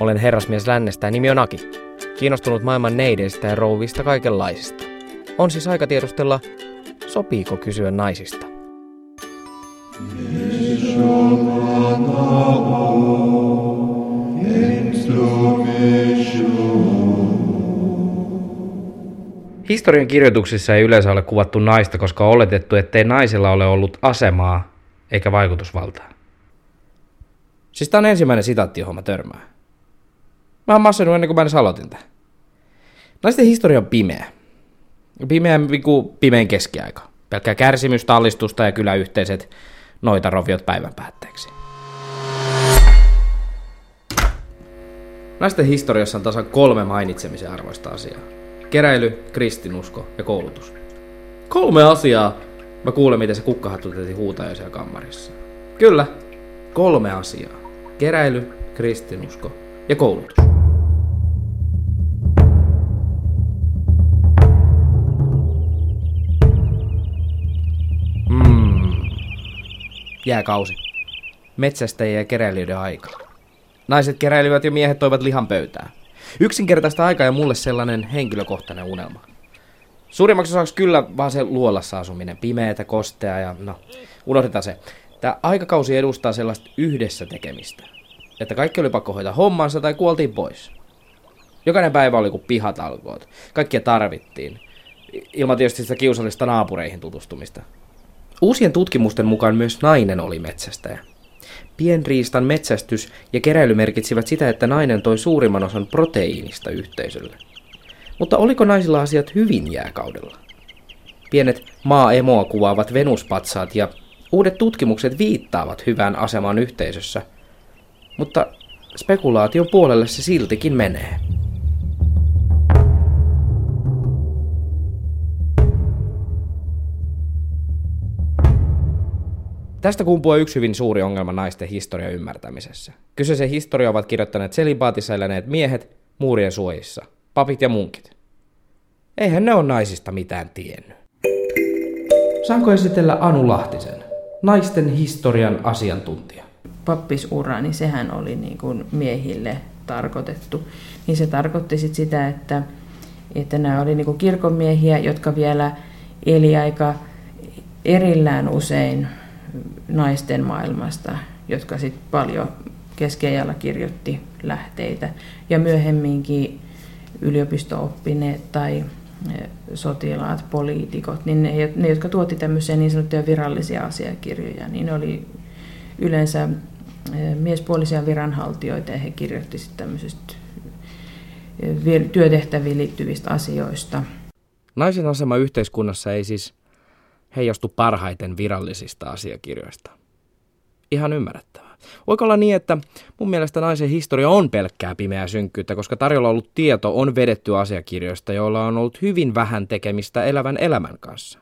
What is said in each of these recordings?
Olen herrasmies lännestä ja nimi on Aki. Kiinnostunut maailman neideistä ja rouvista kaikenlaisista. On siis aika tiedustella, sopiiko kysyä naisista. Historian kirjoituksissa ei yleensä ole kuvattu naista, koska on oletettu, ettei naisilla ole ollut asemaa eikä vaikutusvaltaa. Siis tää on ensimmäinen sitaatti, johon mä törmään. Mä oon massannut ennen kuin mä edes aloitin tämän. Naisten historia on pimeä. Pimeä kuin pimeän keskiaika. Pelkkää kärsimystä, allistusta ja kyllä yhteiset noita roviot päivän päätteeksi. Naisten historiassa on tasan kolme mainitsemisen arvoista asiaa. Keräily, kristinusko ja koulutus. Kolme asiaa. Mä kuulen, miten se kukkahattu teti siellä kammarissa. Kyllä, kolme asiaa. Keräily, kristinusko ja koulutus. Jääkausi. Metsästäjien ja keräilijöiden aika. Naiset keräilivät ja miehet toivat lihan pöytään. Yksinkertaista aikaa ja mulle sellainen henkilökohtainen unelma. Suurimmaksi osaksi kyllä vaan se luolassa asuminen, pimeätä, kostea ja no, unohdetaan se. Tämä aikakausi edustaa sellaista yhdessä tekemistä. Että kaikki oli pakko hoitaa hommansa tai kuoltiin pois. Jokainen päivä oli kuin pihatalkoot. Kaikkia tarvittiin. Ilman tietysti sitä kiusallista naapureihin tutustumista. Uusien tutkimusten mukaan myös nainen oli metsästäjä. Pienriistan metsästys ja keräily merkitsivät sitä, että nainen toi suurimman osan proteiinista yhteisölle. Mutta oliko naisilla asiat hyvin jääkaudella? Pienet maa-emoa kuvaavat venuspatsaat ja uudet tutkimukset viittaavat hyvään asemaan yhteisössä. Mutta spekulaation puolelle se siltikin menee. Tästä kumpuaa yksi hyvin suuri ongelma naisten historian ymmärtämisessä. Kyseisen historia ovat kirjoittaneet selibaatissa eläneet miehet muurien suojissa, papit ja munkit. Eihän ne ole naisista mitään tiennyt. Saanko esitellä Anu Lahtisen, naisten historian asiantuntija? Pappisura, niin sehän oli niin kuin miehille tarkoitettu. Niin se tarkoitti sit sitä, että, että nämä oli niin kuin kirkonmiehiä, jotka vielä eli aika erillään usein naisten maailmasta, jotka sitten paljon keskiajalla kirjoitti lähteitä. Ja myöhemminkin yliopisto-oppineet tai e, sotilaat, poliitikot, niin ne, ne, jotka tuotti tämmöisiä niin sanottuja virallisia asiakirjoja, niin ne oli yleensä e, miespuolisia viranhaltijoita ja he kirjoitti sitten tämmöisistä e, työtehtäviin liittyvistä asioista. Naisen asema yhteiskunnassa ei siis heijastu parhaiten virallisista asiakirjoista. Ihan ymmärrettävää. Voiko olla niin, että mun mielestä naisen historia on pelkkää pimeää synkkyyttä, koska tarjolla ollut tieto on vedetty asiakirjoista, joilla on ollut hyvin vähän tekemistä elävän elämän kanssa.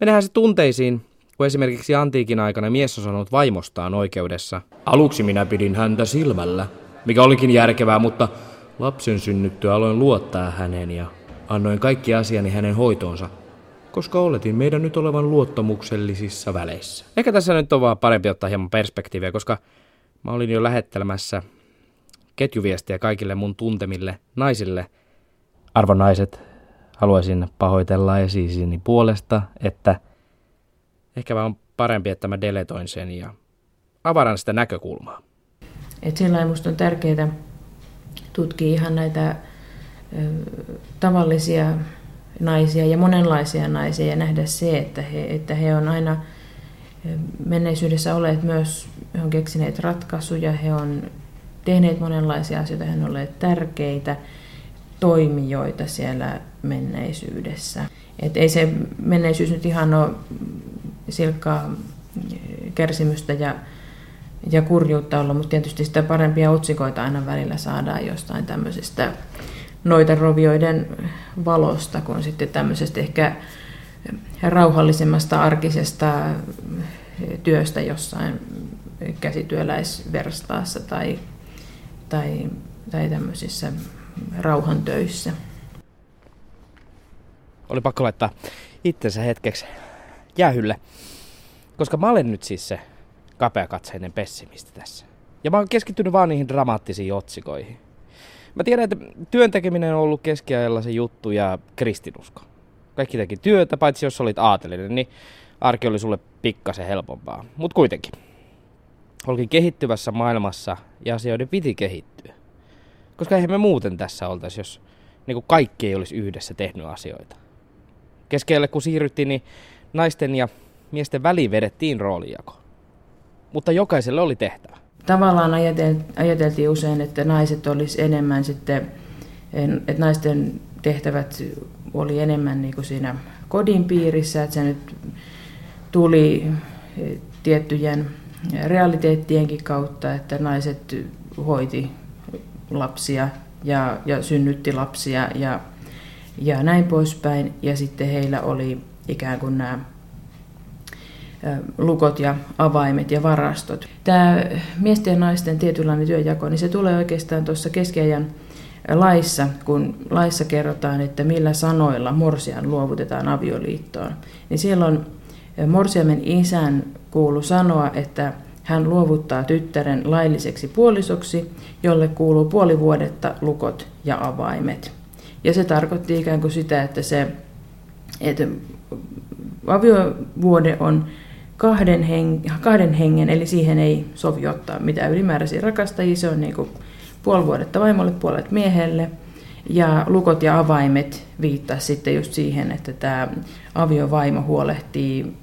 Mennään se tunteisiin, kun esimerkiksi antiikin aikana mies on sanonut vaimostaan oikeudessa. Aluksi minä pidin häntä silmällä, mikä olikin järkevää, mutta lapsen synnyttyä aloin luottaa häneen ja annoin kaikki asiani hänen hoitoonsa – koska oletin meidän nyt olevan luottamuksellisissa väleissä. Ehkä tässä nyt on vaan parempi ottaa hieman perspektiiviä, koska mä olin jo lähettelemässä ketjuviestiä kaikille mun tuntemille naisille. Arvon naiset, haluaisin pahoitella esiisini puolesta, että ehkä vaan on parempi, että mä deletoin sen ja avaran sitä näkökulmaa. Et sillä musta on tärkeää tutkia ihan näitä ö, tavallisia naisia ja monenlaisia naisia ja nähdä se, että he, että he on aina menneisyydessä olleet myös, he on keksineet ratkaisuja, he on tehneet monenlaisia asioita, he on olleet tärkeitä toimijoita siellä menneisyydessä. Et ei se menneisyys nyt ihan ole silkkaa kärsimystä ja, ja kurjuutta ollut, mutta tietysti sitä parempia otsikoita aina välillä saadaan jostain tämmöisistä noita rovioiden valosta kuin sitten tämmöisestä ehkä rauhallisemmasta arkisesta työstä jossain käsityöläisverstaassa tai, tai, tai tämmöisissä rauhantöissä. Oli pakko laittaa itsensä hetkeksi jäähylle, koska mä olen nyt siis se kapeakatseinen pessimisti tässä. Ja mä oon keskittynyt vaan niihin dramaattisiin otsikoihin. Mä tiedän, että työntekeminen on ollut keskiajalla se juttu ja kristinusko. Kaikki teki työtä, paitsi jos olit aatelinen, niin arki oli sulle pikkasen helpompaa. Mutta kuitenkin. Olkin kehittyvässä maailmassa ja asioiden piti kehittyä. Koska eihän me muuten tässä oltaisi, jos niin kuin kaikki ei olisi yhdessä tehnyt asioita. Keskelle kun siirryttiin, niin naisten ja miesten väliin vedettiin roolijako. Mutta jokaiselle oli tehtävä. Tavallaan ajateltiin usein, että naiset olisi enemmän sitten, että naisten tehtävät oli enemmän niin kuin siinä kodin piirissä, että se nyt tuli tiettyjen realiteettienkin kautta, että naiset hoiti lapsia ja, ja synnytti lapsia ja, ja näin poispäin. Ja sitten heillä oli ikään kuin nämä lukot ja avaimet ja varastot. Tämä miesten ja naisten tietynlainen työjako, niin se tulee oikeastaan tuossa keskiajan laissa, kun laissa kerrotaan, että millä sanoilla morsian luovutetaan avioliittoon, niin silloin morsiamen isän kuulu sanoa, että hän luovuttaa tyttären lailliseksi puolisoksi, jolle kuuluu puoli vuodetta lukot ja avaimet. Ja se tarkoitti ikään kuin sitä, että se että aviovuode on kahden, heng, kahden hengen, eli siihen ei sovi ottaa mitään ylimääräisiä rakastajia. Se on niin kuin puoli vuodetta vaimolle, puolet miehelle. Ja lukot ja avaimet viittaa sitten just siihen, että tämä aviovaimo huolehtii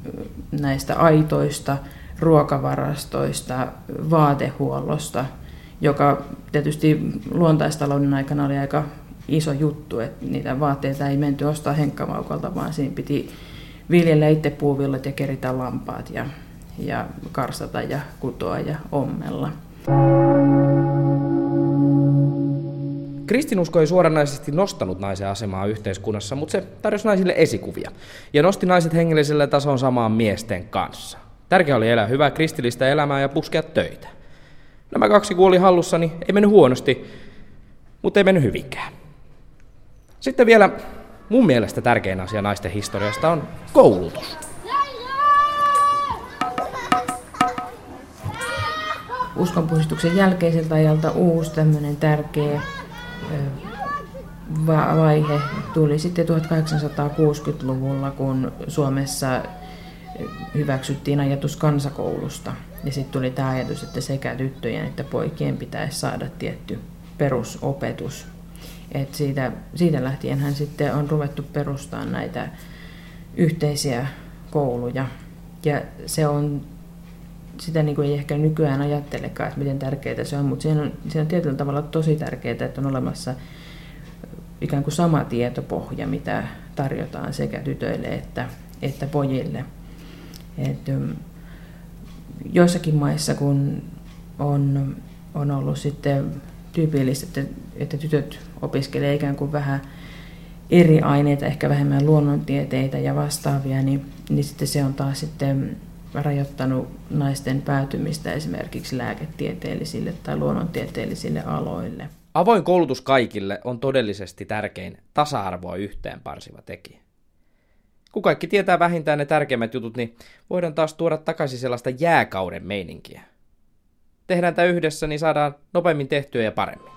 näistä aitoista, ruokavarastoista, vaatehuollosta, joka tietysti luontaistalouden aikana oli aika iso juttu, että niitä vaatteita ei menty ostaa henkkamaukalta, vaan siinä piti viljellä itse puuvillat ja keritä lampaat ja, ja karsata ja kutoa ja ommella. Kristinusko ei suoranaisesti nostanut naisen asemaa yhteiskunnassa, mutta se tarjosi naisille esikuvia ja nosti naiset hengelliselle tasoon samaan miesten kanssa. Tärkeää oli elää hyvää kristillistä elämää ja puskea töitä. Nämä kaksi kuoli hallussani, ei mennyt huonosti, mutta ei mennyt hyvinkään. Sitten vielä mun mielestä tärkein asia naisten historiasta on koulutus. Uskonpuhdistuksen jälkeiseltä ajalta uusi tämmöinen tärkeä vaihe tuli sitten 1860-luvulla, kun Suomessa hyväksyttiin ajatus kansakoulusta. Ja sitten tuli tämä ajatus, että sekä tyttöjen että poikien pitäisi saada tietty perusopetus. Et siitä, siitä lähtien hän sitten on ruvettu perustamaan näitä yhteisiä kouluja. Ja se on, sitä niin kuin ei ehkä nykyään ajattelekaan, että miten tärkeää se on, mutta se on, se on tietyllä tavalla tosi tärkeää, että on olemassa ikään kuin sama tietopohja, mitä tarjotaan sekä tytöille että, että pojille. Et, joissakin maissa, kun on, on ollut sitten tyypillistä, että, että tytöt opiskelee ikään kuin vähän eri aineita, ehkä vähemmän luonnontieteitä ja vastaavia, niin, niin sitten se on taas sitten rajoittanut naisten päätymistä esimerkiksi lääketieteellisille tai luonnontieteellisille aloille. Avoin koulutus kaikille on todellisesti tärkein tasa-arvoa yhteen parsiva tekijä. Kun kaikki tietää vähintään ne tärkeimmät jutut, niin voidaan taas tuoda takaisin sellaista jääkauden meininkiä. Tehdään tämä yhdessä, niin saadaan nopeammin tehtyä ja paremmin.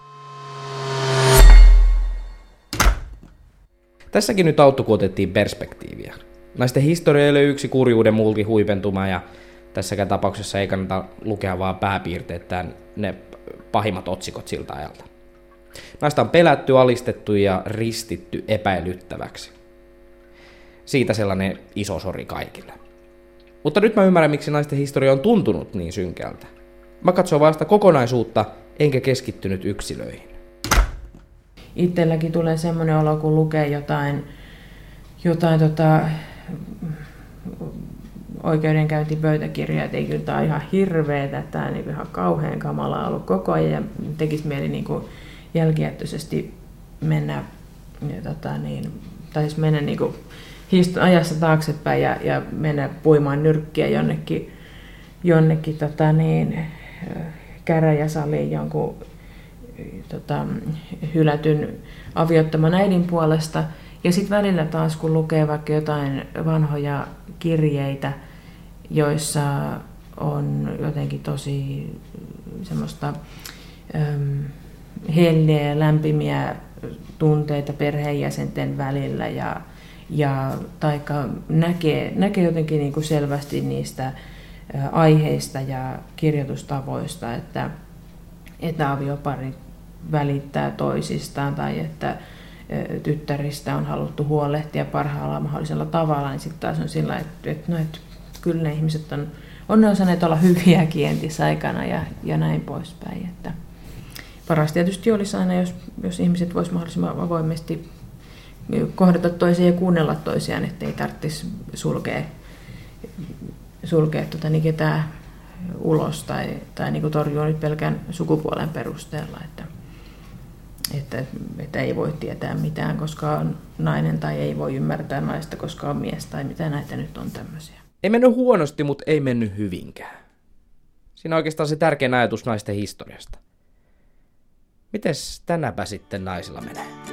Tässäkin nyt auttoi, kun otettiin perspektiiviä. Naisten historia ole yksi kurjuuden multihuipentuma ja tässäkään tapauksessa ei kannata lukea vaan pääpiirteittäin ne pahimmat otsikot siltä ajalta. Naista on pelätty, alistettu ja ristitty epäilyttäväksi. Siitä sellainen iso sori kaikille. Mutta nyt mä ymmärrän, miksi naisten historia on tuntunut niin synkältä. Mä katson vasta kokonaisuutta, enkä keskittynyt yksilöihin. Itselläkin tulee semmoinen olo, kun lukee jotain, jotain tota, oikeudenkäyntipöytäkirjaa, että ei kyllä tämä ihan hirveetä, tämä on niin ihan kauhean kamalaa ollut koko ajan ja tekisi mieli niin kuin jälkijättöisesti mennä, ja tota, niin, tai siis mennä niin kuin ajassa taaksepäin ja, ja mennä puimaan nyrkkiä jonnekin, jonnekin tota niin, käräjäsaliin jonkun tota, hylätyn aviottaman äidin puolesta. Ja sitten välillä taas, kun lukee vaikka jotain vanhoja kirjeitä, joissa on jotenkin tosi semmoista äm, helliä ja lämpimiä tunteita perheenjäsenten välillä ja, ja taika näkee, näkee jotenkin niin selvästi niistä aiheista ja kirjoitustavoista, että, että aviopari välittää toisistaan tai että tyttäristä on haluttu huolehtia parhaalla mahdollisella tavalla, niin sitten taas on sillä, että, että, no, että kyllä ne ihmiset on, on ne osanneet olla hyviä aikana ja, ja näin poispäin. Että paras tietysti olisi aina, jos, jos ihmiset voisivat mahdollisimman avoimesti kohdata toisiaan ja kuunnella toisiaan, ettei tarvitsisi sulkea, sulkea tuota, niin ketään ulos tai, tai niin kuin torjua nyt pelkän sukupuolen perusteella. Että, että, että ei voi tietää mitään, koska on nainen tai ei voi ymmärtää naista, koska on mies tai mitä näitä nyt on tämmöisiä. Ei mennyt huonosti, mutta ei mennyt hyvinkään. Siinä on oikeastaan se tärkein ajatus naisten historiasta. Mites tänäpä sitten naisilla menee?